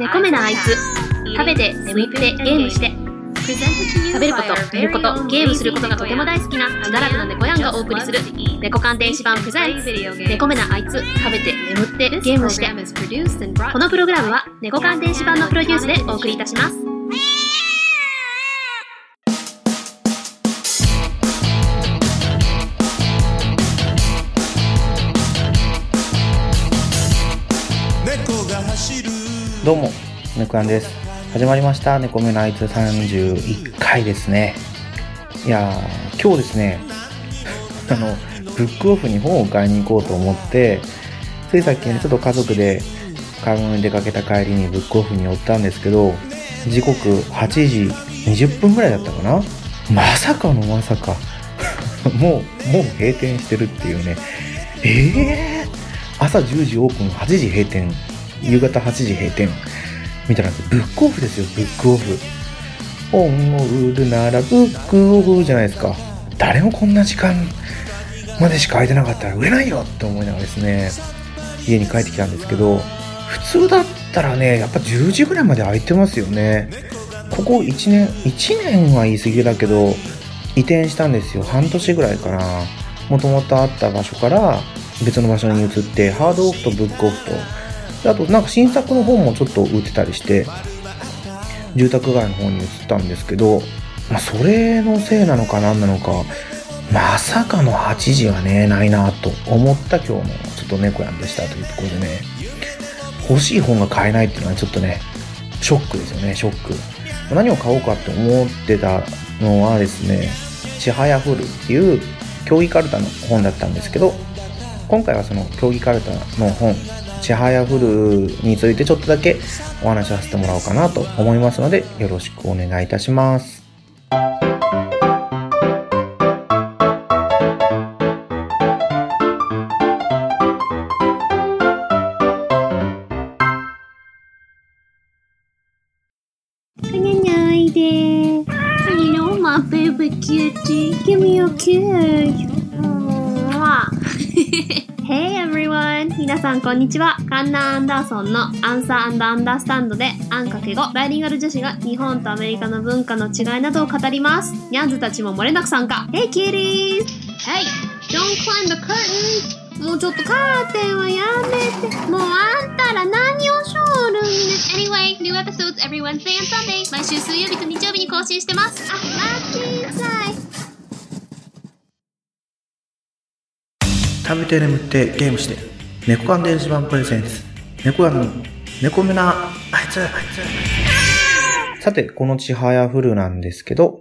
猫目なあいつ食べて眠ってゲームして食べること寝ることゲームすることがとても大好きな自堕落な猫やんがお送りする猫鑑電子版プレゼンツ猫目なあいつ食べて眠ってゲームしてこのプログラムは猫鑑電子版のプロデュースでお送りいたしますどうも、猫やんです。始まりました。猫目のあいつ31回ですね。いやー、今日ですね、あの、ブックオフに本を買いに行こうと思って、ついさっきね、ちょっと家族で買い物に出かけた帰りにブックオフに寄ったんですけど、時刻8時20分ぐらいだったかな？まさかのまさか。もう、もう閉店してるっていうね。えー、朝10時オープン、8時閉店。夕方8時閉店。みたいなブックオフですよ、ブックオフ。本を売るならブックオフじゃないですか。誰もこんな時間までしか空いてなかったら売れないよって思いながらですね、家に帰ってきたんですけど、普通だったらね、やっぱ10時ぐらいまで空いてますよね。ここ1年、1年は言い過ぎだけど、移転したんですよ。半年ぐらいかな。もともとあった場所から別の場所に移って、ハードオフとブックオフと、あとなんか新作の本もちょっと売ってたりして、住宅街の方に移ったんですけど、まあそれのせいなのか何なのか、まさかの8時はね、ないなと思った今日のちょっと猫やんでしたというところでね、欲しい本が買えないっていうのはちょっとね、ショックですよね、ショック。何を買おうかって思ってたのはですね、ちはやふるっていう競技カルタの本だったんですけど、今回はその競技カルタの本、ちはやふるについてちょっとだけお話しさせてもらおうかなと思いますので、よろしくお願いいたします。baby cutie Give me a kiss Hey everyone! 皆さんこんにちは。カンナ・アンダーソンのアンサー・アンダ・アンダースタンドで、アンかけ語、バイリンガル女子が日本とアメリカの文化の違いなどを語ります。ニャンズたちも漏れなく参加。Hey kitties! Hey! Don't climb the curtain! もうちょっとカーテンはやめて。もうあんたら何をしょるんね。Anyway, new episodes every Wednesday and Sunday. 毎週水曜日と日曜日に更新してます。あ、待ちなさい。食べて眠ってゲームして猫缶電子版プレゼンツ。猫やの。猫目な。あいつ。あいつさてこのちはやふるなんですけど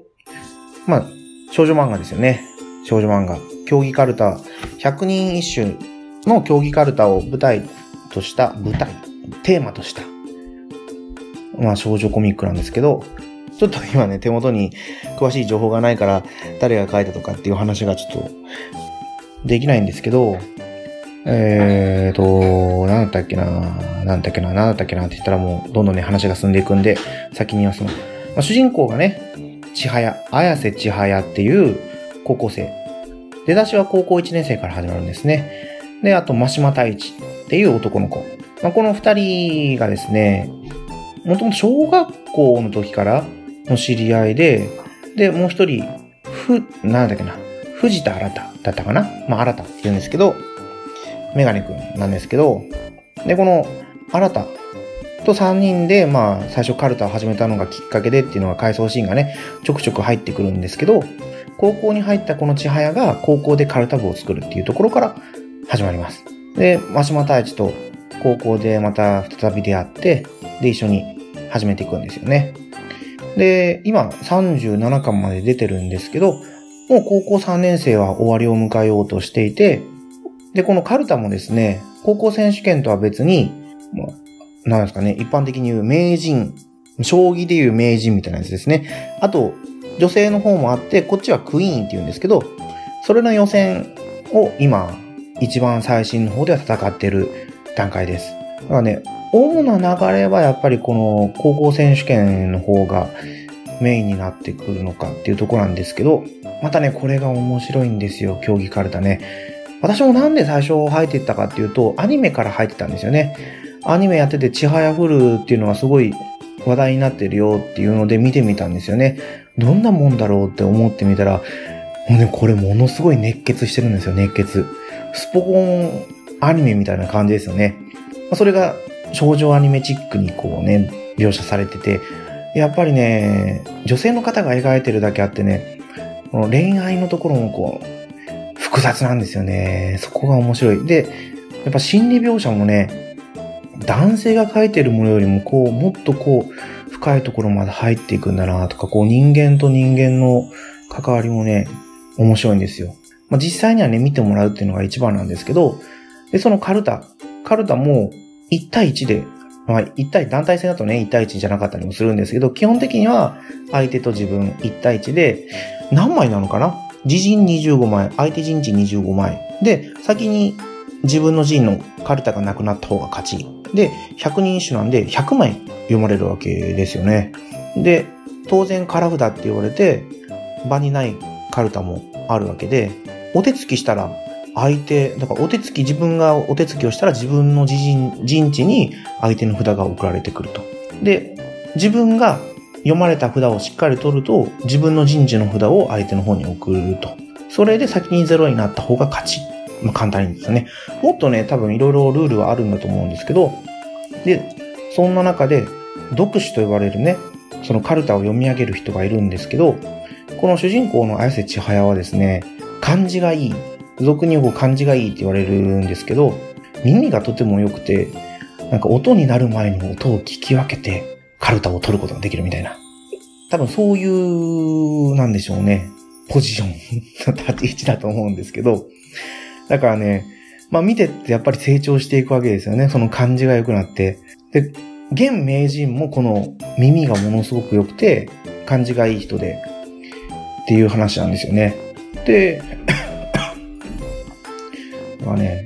まあ少女漫画ですよね。少女漫画。競技カルタ。100人一首の競技カルタを舞台とした舞台。テーマとした。まあ少女コミックなんですけどちょっと今ね手元に詳しい情報がないから誰が書いたとかっていう話がちょっとできないんですけど、えーと、なんだったっけな、なんだっけな、なんだったっけなって言ったらもうどんどんね話が進んでいくんで、先に言いますの。まあ、主人公がね、千早、綾瀬千早っていう高校生。出だしは高校1年生から始まるんですね。で、あと、真島太一っていう男の子。まあ、この二人がですね、もともと小学校の時からの知り合いで、で、もう一人、ふ、なんだっけな、藤田新だったかな？まあ、新って言うんですけど、メガネくんなんですけど、で、この新と3人で、まあ、最初カルタを始めたのがきっかけでっていうのが回想シーンがね、ちょくちょく入ってくるんですけど、高校に入ったこの千早が高校でカルタ部を作るっていうところから始まります。で、真島太一と高校でまた再び出会って、で、一緒に始めていくんですよね。で、今37巻まで出てるんですけど、もう高校3年生は終わりを迎えようとしていて、で、このカルタもですね、高校選手権とは別に、もう、なんですかね、一般的に言う名人、将棋で言う名人みたいなやつですね。あと、女性の方もあって、こっちはクイーンって言うんですけど、それの予選を今、一番最新の方では戦ってる段階です。だからね、主な流れはやっぱりこの高校選手権の方がメインになってくるのかっていうところなんですけど、またね、これが面白いんですよ、競技カルタね。私もなんで最初入っていったかっていうと、アニメから入ってたんですよね。アニメやってて、ちはやふるっていうのがすごい話題になってるよっていうので見てみたんですよね。どんなもんだろうって思ってみたら、もうね、これものすごい熱血してるんですよ、熱血。スポコンアニメみたいな感じですよね。それが少女アニメチックにこうね、描写されてて、やっぱりね、女性の方が描いてるだけあってね、この恋愛のところもこう、複雑なんですよね。そこが面白い。で、やっぱ心理描写もね、男性が描いてるものよりもこう、もっとこう、深いところまで入っていくんだなとか、こう人間と人間の関わりもね、面白いんですよ。まあ、実際にはね、見てもらうっていうのが一番なんですけど、で、そのカルタ。カルタも1対1で、まあ、1対、団体戦だとね、1対1じゃなかったりもするんですけど、基本的には相手と自分1対1で、何枚なのかな自陣25枚、相手陣地25枚。で、先に自分の陣のカルタがなくなった方が勝ち。で、100人一首なんで100枚読まれるわけですよね。で、当然カラ札って言われて、場にないカルタもあるわけで、お手つきしたら相手、だからお手つき、自分がお手つきをしたら自分の自陣、陣地に相手の札が送られてくると。で、自分が読まれた札をしっかり取ると、自分の陣地の札を相手の方に送ると。それで先にゼロになった方が勝ち。まあ簡単にですね。もっとね、多分いろいろルールはあるんだと思うんですけど、で、そんな中で、読手と呼ばれるね、そのカルタを読み上げる人がいるんですけど、この主人公の綾瀬千早はですね、漢字がいい。俗に言う漢字がいいって言われるんですけど、耳がとても良くて、なんか音になる前の音を聞き分けて、カルタを取ることができるみたいな。多分そういう、なんでしょうね。ポジション、立ち位置だと思うんですけど、だからね、まあ見てってやっぱり成長していくわけですよね。その感じが良くなって。で、現名人もこの耳がものすごく良くて、感じがいい人で、っていう話なんですよね。で、まあね、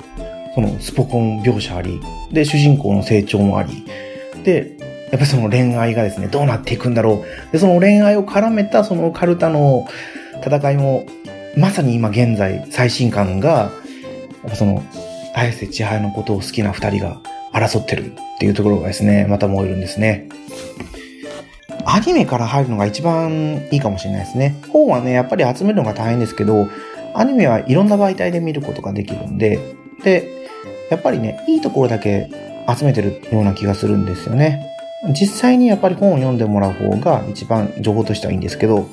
そのスポコン描写あり、で、主人公の成長もあり、で、やっぱりその恋愛がですね、どうなっていくんだろう。で、その恋愛を絡めたそのカルタの戦いも、まさに今現在最新刊が、やっぱその、綾瀬千早のことを好きな二人が争ってるっていうところがですね、また燃えるんですね。アニメから入るのが一番いいかもしれないですね。本はね、やっぱり集めるのが大変ですけど、アニメはいろんな媒体で見ることができるんで、で、やっぱりね、いいところだけ集めてるような気がするんですよね。実際にやっぱり本を読んでもらう方が一番情報としてはいいんですけど、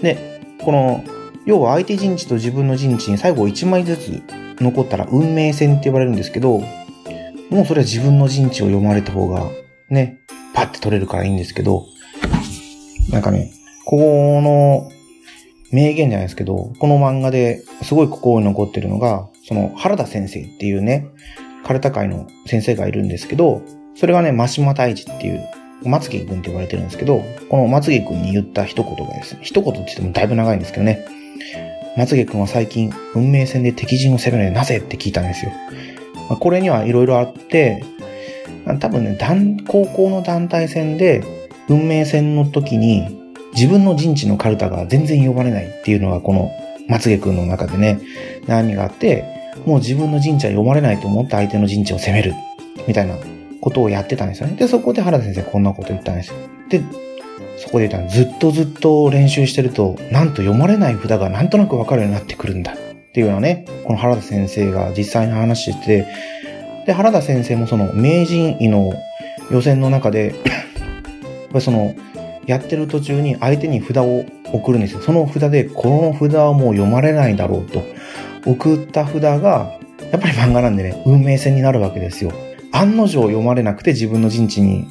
で、この、要は相手陣地と自分の陣地に最後1枚ずつ残ったら運命線って言われるんですけど、もうそれは自分の陣地を読まれた方が、ね、パッて取れるからいいんですけど、なんかね、この名言じゃないですけど、この漫画ですごい心に残ってるのが、その原田先生っていうね、カルタ会の先生がいるんですけど、それがね、真島太一っていう、松木君って言われてるんですけど、この松木君に言った一言がですね、一言って言ってもだいぶ長いんですけどね、松木君は最近、運命戦で敵陣を攻めるのなぜって聞いたんですよ。まあ、これにはいろいろあって、多分ね、高校の団体戦で、運命戦の時に、自分の陣地のカルタが全然呼ばれないっていうのが、この松毛くんの中でね、悩みがあって、もう自分の陣地は読まれないと思って相手の陣地を攻める、みたいなことをやってたんですよね。で、そこで原田先生こんなこと言ったんですよ。で、そこで言ったずっとずっと練習してると、なんと読まれない札がなんとなくわかるようになってくるんだ。っていうのはね、この原田先生が実際に話してて、で、原田先生もその名人位の予選の中で その、やってる途中に相手に札を送るんですよ。その札で、この札はもう読まれないだろうと。送った札が、やっぱり漫画なんでね、運命戦になるわけですよ。案の定読まれなくて自分の陣地に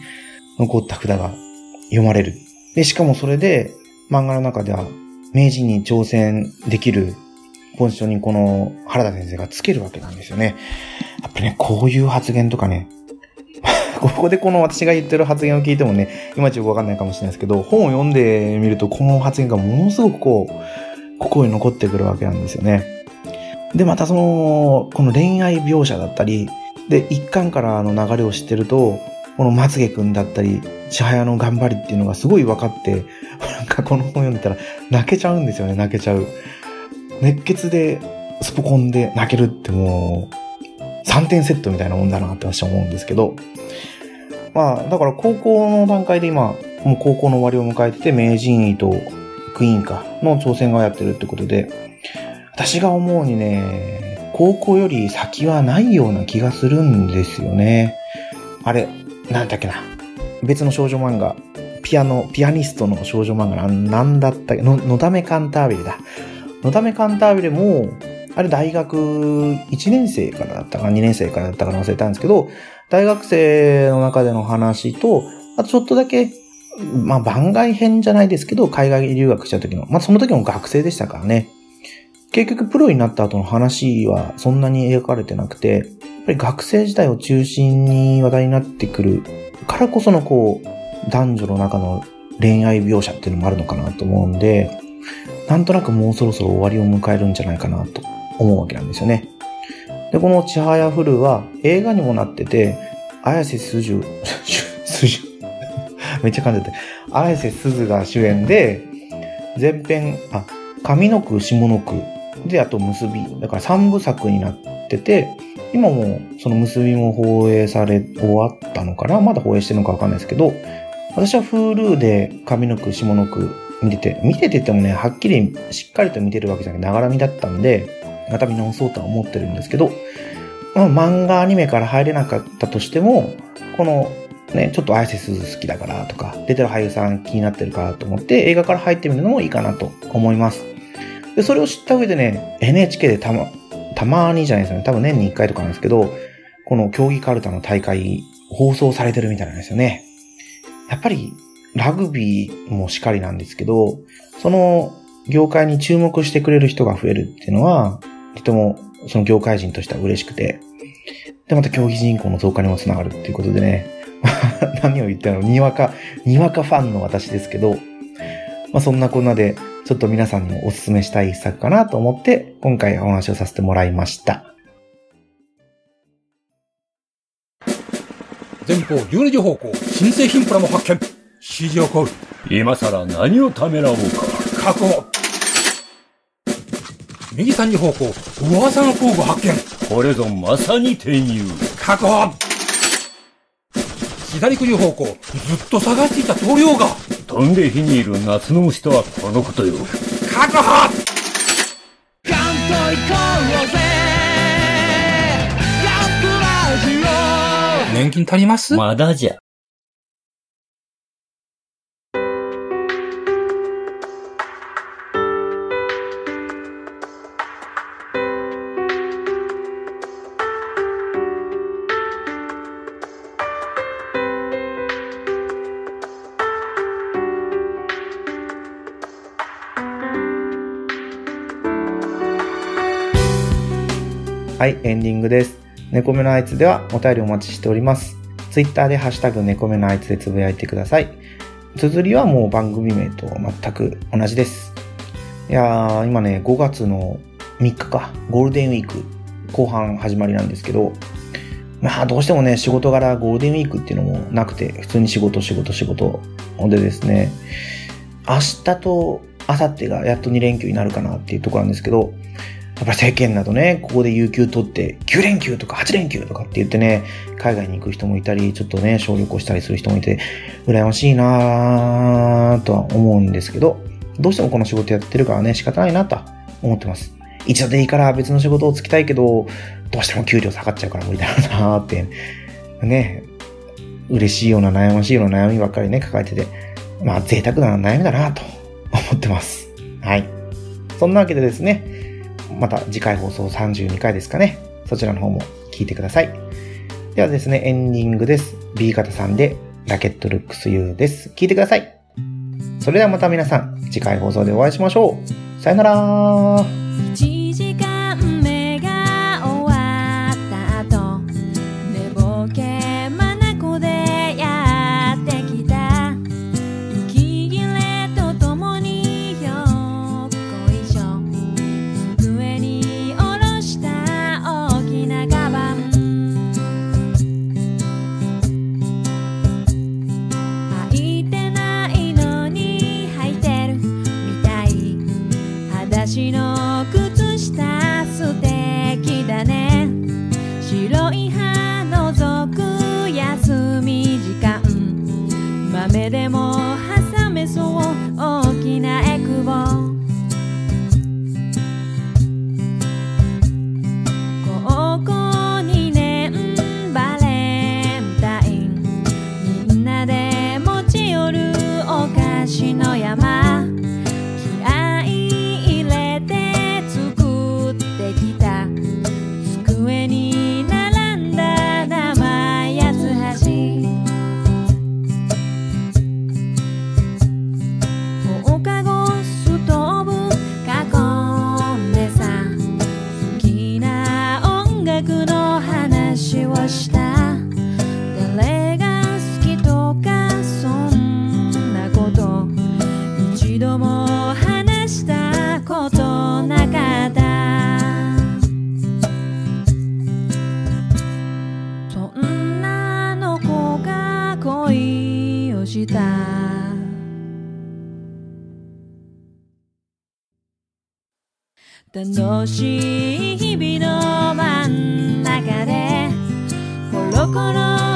残った札が読まれる。で、しかもそれで、漫画の中では、名人に挑戦できるポジションにこの原田先生がつけるわけなんですよね。やっぱりね、こういう発言とかね、ここでこの私が言ってる発言を聞いてもね、いまいちよくわかんないかもしれないですけど、本を読んでみるとこの発言がものすごくこう、心に残ってくるわけなんですよね。で、またその、この恋愛描写だったり、で、一巻からの流れを知ってると、このまつげくんだったり、千早の頑張りっていうのがすごい分かって、なんかこの本読んでたら泣けちゃうんですよね、泣けちゃう。熱血でスポコンで泣けるってもう、3点セットみたいなもんだなって私は思うんですけど、まあ、だから高校の段階で今、もう高校の終わりを迎えてて、名人位とクイーンかの挑戦がやってるってことで、私が思うにね、高校より先はないような気がするんですよね。あれ、なんだっけな。別の少女漫画、ピアノ、ピアニストの少女漫画な、んだったっけ、の、のだめカンタービレだ。のだめカンタービレも、あれ大学1年生からだったか2年生からだったか忘れたんですけど、大学生の中での話と、あとちょっとだけ、まあ番外編じゃないですけど、海外留学した時の、まあその時も学生でしたからね。結局プロになった後の話はそんなに描かれてなくて、やっぱり学生時代を中心に話題になってくるからこそのこう、男女の中の恋愛描写っていうのもあるのかなと思うんで、なんとなくもうそろそろ終わりを迎えるんじゃないかなと思うわけなんですよね。で、このちはやふるは映画にもなってて、綾瀬すじゅ、すじゅ、めっちゃ噛んでて、綾瀬すずが主演で、前編、あ、上の句、下の句、で、あと結び。だから3部作になってて、今もその結びも放映され終わったのかな？まだ放映してるのかわかんないですけど、私は Hulu で上の句、下の句見てて、見てててもね、はっきりしっかりと見てるわけじゃなくて、ながら見だったんで、また見直そうとは思ってるんですけど、まあ、漫画アニメから入れなかったとしても、このね、ちょっと綾瀬すず好きだからとか、出てる俳優さん気になってるからと思って映画から入ってみるのもいいかなと思います。で、それを知った上でね、NHK でたま、たまにじゃないですよね。多分年に1回とかなんですけど、この競技カルタの大会放送されてるみたいなんですよね。やっぱりラグビーもしかりなんですけど、その業界に注目してくれる人が増えるっていうのは、とてもその業界人としては嬉しくて、で、また競技人口の増加にもつながるっていうことでね、何を言ったの？にわか、にわかファンの私ですけど、まあそんなこんなで、ちょっと皆さんにもお勧めしたい一作かなと思って、今回お話をさせてもらいました。前方12時方向、新製品プラも発見。指示を行う。今さら何をためらおうか。確保。右3時方向、噂の工具発見。これぞまさに転入。確保。左9時方向、ずっと探していた棟梁が。飛んで火にいる夏の虫とはこのことよ。確保年金足ります？まだじゃ。はい、エンディングです。猫目のあいつではお便りお待ちしております。ツイッターでハッシュタグ猫目のあいつでつぶやいてください。綴りはもう番組名と全く同じです。いやー、今ね、5月の3日か、ゴールデンウィーク後半始まりなんですけど、まあどうしてもね、仕事柄ゴールデンウィークっていうのもなくて、普通に仕事仕事仕事でですね、明日と明後日がやっと2連休になるかなっていうところなんですけど、やっぱり世間だとね、ここで有給取って9連休とか8連休とかって言ってね、海外に行く人もいたり、ちょっとね、小旅行したりする人もいて、羨ましいなぁとは思うんですけど、どうしてもこの仕事やってるからね、仕方ないなと思ってます。一度でいいから別の仕事をつきたいけど、どうしても給料下がっちゃうから無理だなぁって、ね、嬉しいような悩ましいような悩みばっかりね、抱えてて、まあ贅沢な悩みだなと思ってます。はい。そんなわけでですね、また次回放送32回ですかね。そちらの方も聞いてください。ではですね、エンディングです。B 型さんでラケットルックス U です。聞いてください。それではまた皆さん、次回放送でお会いしましょう。さよならした。楽しい日々の真ん中でコロコロ